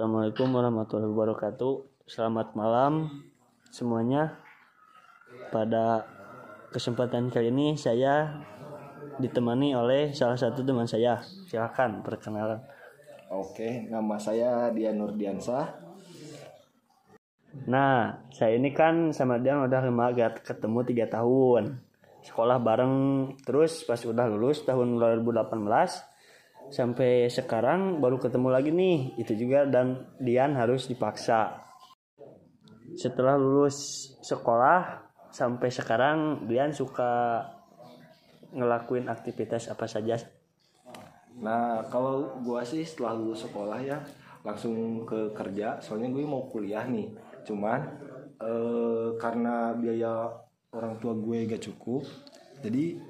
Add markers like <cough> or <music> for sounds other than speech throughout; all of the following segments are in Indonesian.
Assalamualaikum warahmatullahi wabarakatuh. Selamat malam semuanya. Pada kesempatan kali ini saya ditemani oleh salah satu teman saya. Silakan perkenalan. Oke, nama saya Dian Nurdiansah. Nah, saya ini kan sama dia udah lama gak ketemu tiga tahun. Sekolah bareng terus pas udah lulus tahun 2018 sampai sekarang baru ketemu lagi nih. Itu juga dan Dian harus dipaksa. Setelah lulus sekolah sampai sekarang Dian suka ngelakuin aktivitas apa saja Nah, kalau gua sih setelah lulus sekolah ya langsung ke kerja, soalnya gue mau kuliah nih. Cuman eh, karena biaya orang tua gue gak cukup, jadi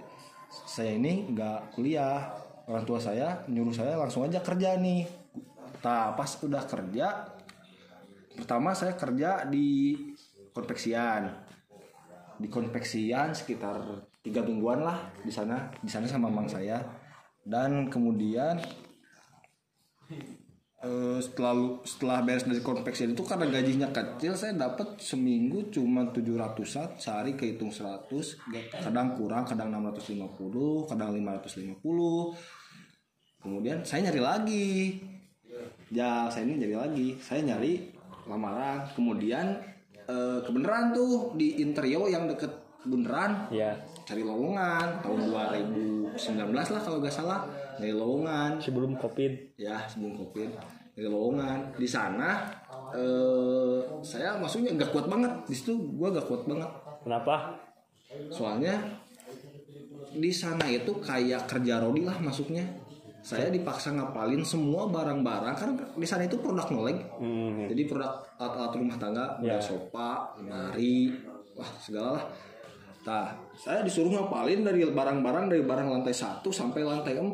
saya ini nggak kuliah. Orang tua saya nyuruh saya langsung aja kerja nih. Nah, pas udah kerja, pertama saya kerja di konveksian. Di konveksian sekitar tiga mingguan lah di sana, di sana sama mang saya dan kemudian eh, setelah setelah beres dari konveksi itu karena gajinya kecil saya dapat seminggu cuma 700an sehari kehitung 100 kadang kurang kadang 650 kadang 550 kemudian saya nyari lagi. Ya saya ini nyari lagi. Saya nyari lamaran. Kemudian eh, kebenaran tuh di interior yang deket beneran ya cari lowongan. Tahun 2019 lah kalau nggak salah. Dari lowongan. Sebelum covid. Ya sebelum covid. Dari lowongan. Di sana eh, saya maksudnya nggak kuat banget. Di situ gue gak kuat banget. Kenapa? Soalnya di sana itu kayak kerja rodi lah masuknya saya dipaksa ngapalin semua barang-barang kan di sana itu produk noleng hmm, jadi produk alat-alat rumah tangga mulai sofa lemari wah segala lah Nah, saya disuruh ngapalin dari barang-barang dari barang lantai 1 sampai lantai 4.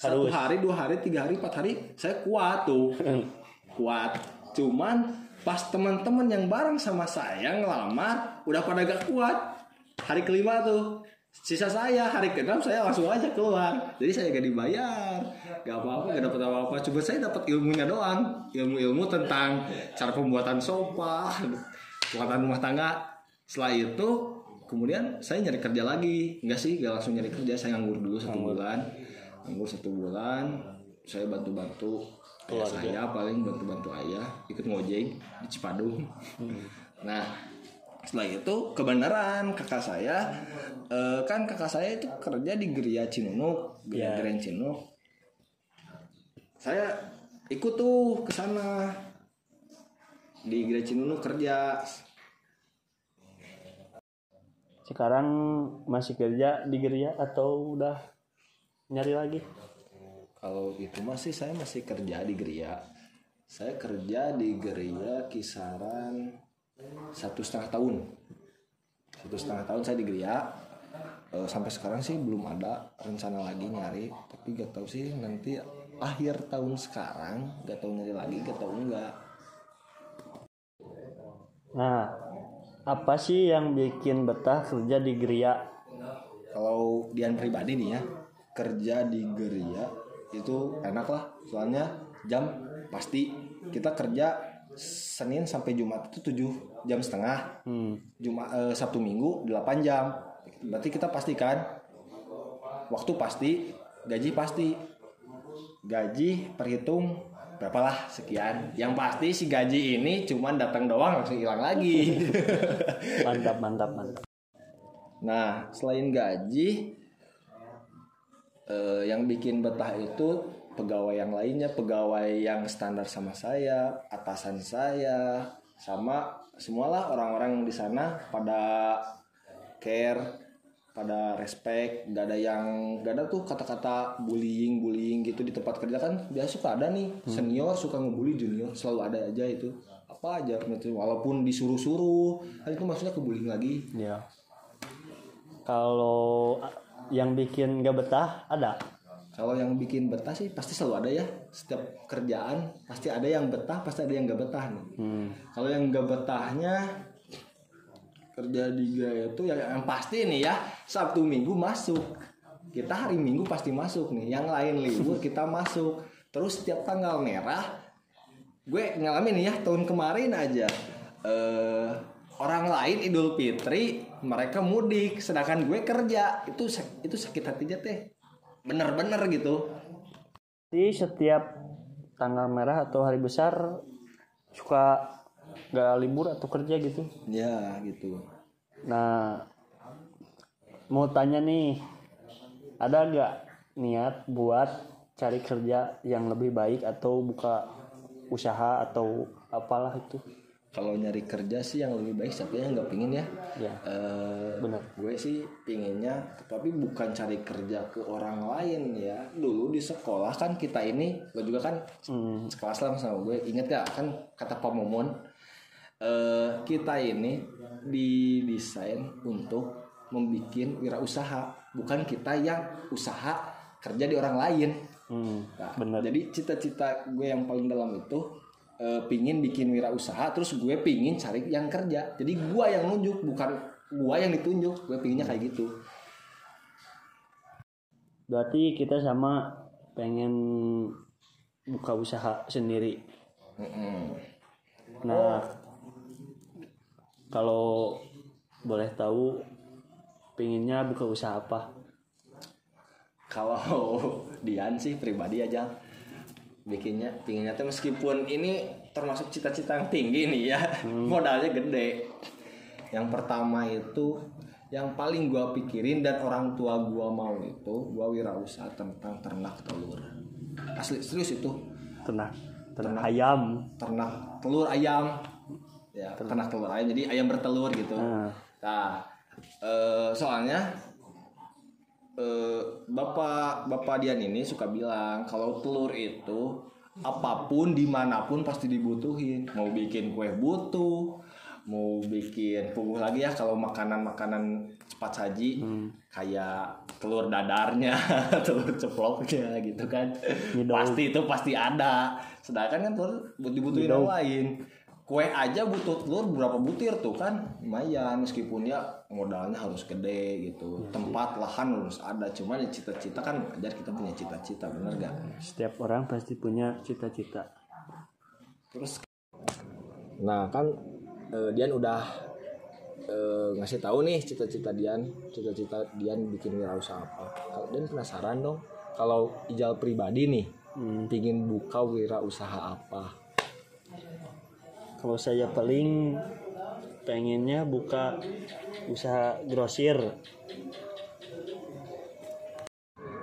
Satu Harus. hari, dua hari, tiga hari, empat hari, saya kuat tuh. kuat. Cuman pas teman-teman yang bareng sama saya ngelamar, udah pada gak kuat. Hari kelima tuh, sisa saya hari keenam saya langsung aja keluar. Jadi saya gak dibayar, gak apa-apa, gak dapat apa-apa. Cuma saya dapat ilmunya doang, ilmu-ilmu tentang cara pembuatan sofa, pembuatan rumah tangga. Setelah itu kemudian saya nyari kerja lagi. Enggak sih gak langsung nyari kerja. Saya nganggur dulu satu bulan. Nganggur satu bulan saya bantu-bantu ayah saya paling bantu-bantu ayah ikut ngojek di Cipadung. Nah setelah itu kebenaran kakak saya eh, kan kakak saya itu kerja di Geria Cinunuk Geria Ya. Geria Cinunuk saya ikut tuh ke sana. Di Geria Cinunuk kerja. Sekarang masih kerja di geria atau udah nyari lagi? Kalau itu masih saya masih kerja di Geria. Saya kerja di Geria kisaran satu setengah tahun. Satu setengah tahun saya di Geria. Eh, sampai sekarang sih belum ada rencana lagi nyari. Tapi gak tahu sih nanti akhir tahun sekarang gak tahu nyari lagi gak tahu enggak. nah apa sih yang bikin betah kerja di geria Kalau Dian pribadi nih ya kerja di Geria itu enak lah soalnya jam pasti kita kerja Senin sampai Jumat itu 7 jam setengah. Hmm. Jumat eh, Sabtu Minggu 8 jam. Berarti kita pastikan waktu pasti gaji pasti. Gaji perhitung berapalah sekian. Yang pasti si gaji ini cuman datang doang langsung hilang lagi. <laughs> <laughs> Mantap mantap mantap. Nah, selain gaji, eh, yang bikin betah itu pegawai yang lainnya, pegawai yang standar sama saya, atasan saya, sama semualah orang-orang di sana pada care, pada respect, gak ada yang gak ada tuh kata-kata bullying bullying gitu di tempat kerja kan. Biasa suka ada nih senior suka ngebully junior selalu ada aja itu. Apa aja walaupun disuruh-suruh kan itu maksudnya ke bullying lagi. Ya kalau yang bikin gak betah ada Kalau yang bikin betah sih pasti selalu ada ya. Setiap kerjaan pasti ada yang betah, pasti ada yang gak betah nih. hmm. Kalau yang gak betahnya kerja di gaya itu ya yang pasti nih ya Sabtu Minggu masuk. Kita hari Minggu pasti masuk nih. Yang lain libur <laughs> kita masuk. terus setiap tanggal merah gue ngalamin ya tahun kemarin aja eh orang lain Idul Fitri mereka mudik sedangkan gue kerja itu itu sakit hatinya teh bener-bener gitu Di setiap tanggal merah atau hari besar suka nggak libur atau kerja gitu. ya gitu Nah, mau tanya nih, ada nggak niat buat cari kerja yang lebih baik atau buka usaha atau apalah itu? Kalau nyari kerja sih yang lebih baik siapa yang nggak pingin ya. Ya, Eh, benar. gue sih pinginnya tapi bukan cari kerja ke orang lain ya. Dulu di sekolah kan kita ini gue juga kan Hmm, sekelas lah sama gue. Inget gak kan kata Pak Momon eh, kita ini didesain untuk membuat wirausaha. Bukan kita yang usaha kerja di orang lain. Hmm, Nah, benar. jadi cita-cita gue yang paling dalam itu eh, pingin bikin wirausaha terus gue pingin cari yang kerja jadi gue yang nunjuk bukan gue yang ditunjuk gue pinginnya kayak gitu Berarti kita sama pengen buka usaha sendiri. Mm-mm. Nah, kalau boleh tahu pinginnya buka usaha apa? kalau <laughs> Dian sih pribadi aja bikinnya pinginnya. Tuh meskipun ini termasuk cita-cita yang tinggi nih ya modalnya gede. Yang pertama itu yang paling gua pikirin dan orang tua gua mau itu gua wirausaha tentang ternak telur. Asli serius itu. Ternak, ternak ayam. ternak telur ayam. Ya ternak. telur ayam jadi ayam bertelur gitu. Nah, Nah, eh, soalnya eh, bapak bapak Dian ini suka bilang kalau telur itu apa pun di mana pun pasti dibutuhin. Mau bikin kue butuh, mau bikin pupuk lagi ya kalau makanan-makanan cepat saji kayak telur dadarnya, <laughs> telur ceploknya gitu kan. Pasti itu pasti ada. Sedangkan kan telur dibutuhin yang lain kue aja butuh telur berapa butir tuh kan? Lumayan meskipun ya modalnya harus gede gitu. Tempat lahan harus ada cuman ya cita-cita kan ajar kita punya cita-cita bener gak setiap orang pasti punya cita-cita. terus nah kan eh, Dian udah eh, ngasih tahu nih cita-cita Dian. Cita-cita Dian bikin wirausaha apa? Kalau Dian penasaran dong. Kalau Ijal pribadi nih Hmm, pingin buka wirausaha apa kalau saya paling pengennya buka usaha grosir.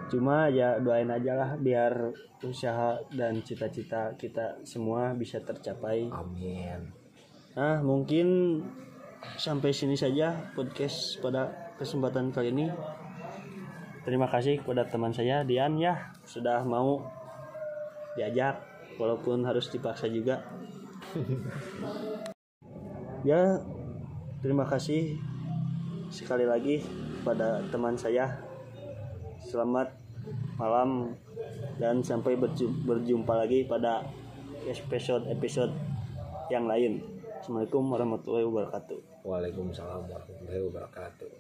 Cuma ya doain aja lah biar usaha dan cita-cita kita semua bisa tercapai. amin Nah, mungkin sampai sini saja podcast pada kesempatan kali ini. Terima kasih kepada teman saya Dian ya sudah mau diajak walaupun harus dipaksa juga. Ya, terima kasih sekali lagi pada teman saya. Selamat malam dan sampai berju- berjumpa lagi pada episode-episode yang lain. Assalamualaikum warahmatullahi wabarakatuh. Waalaikumsalam warahmatullahi wabarakatuh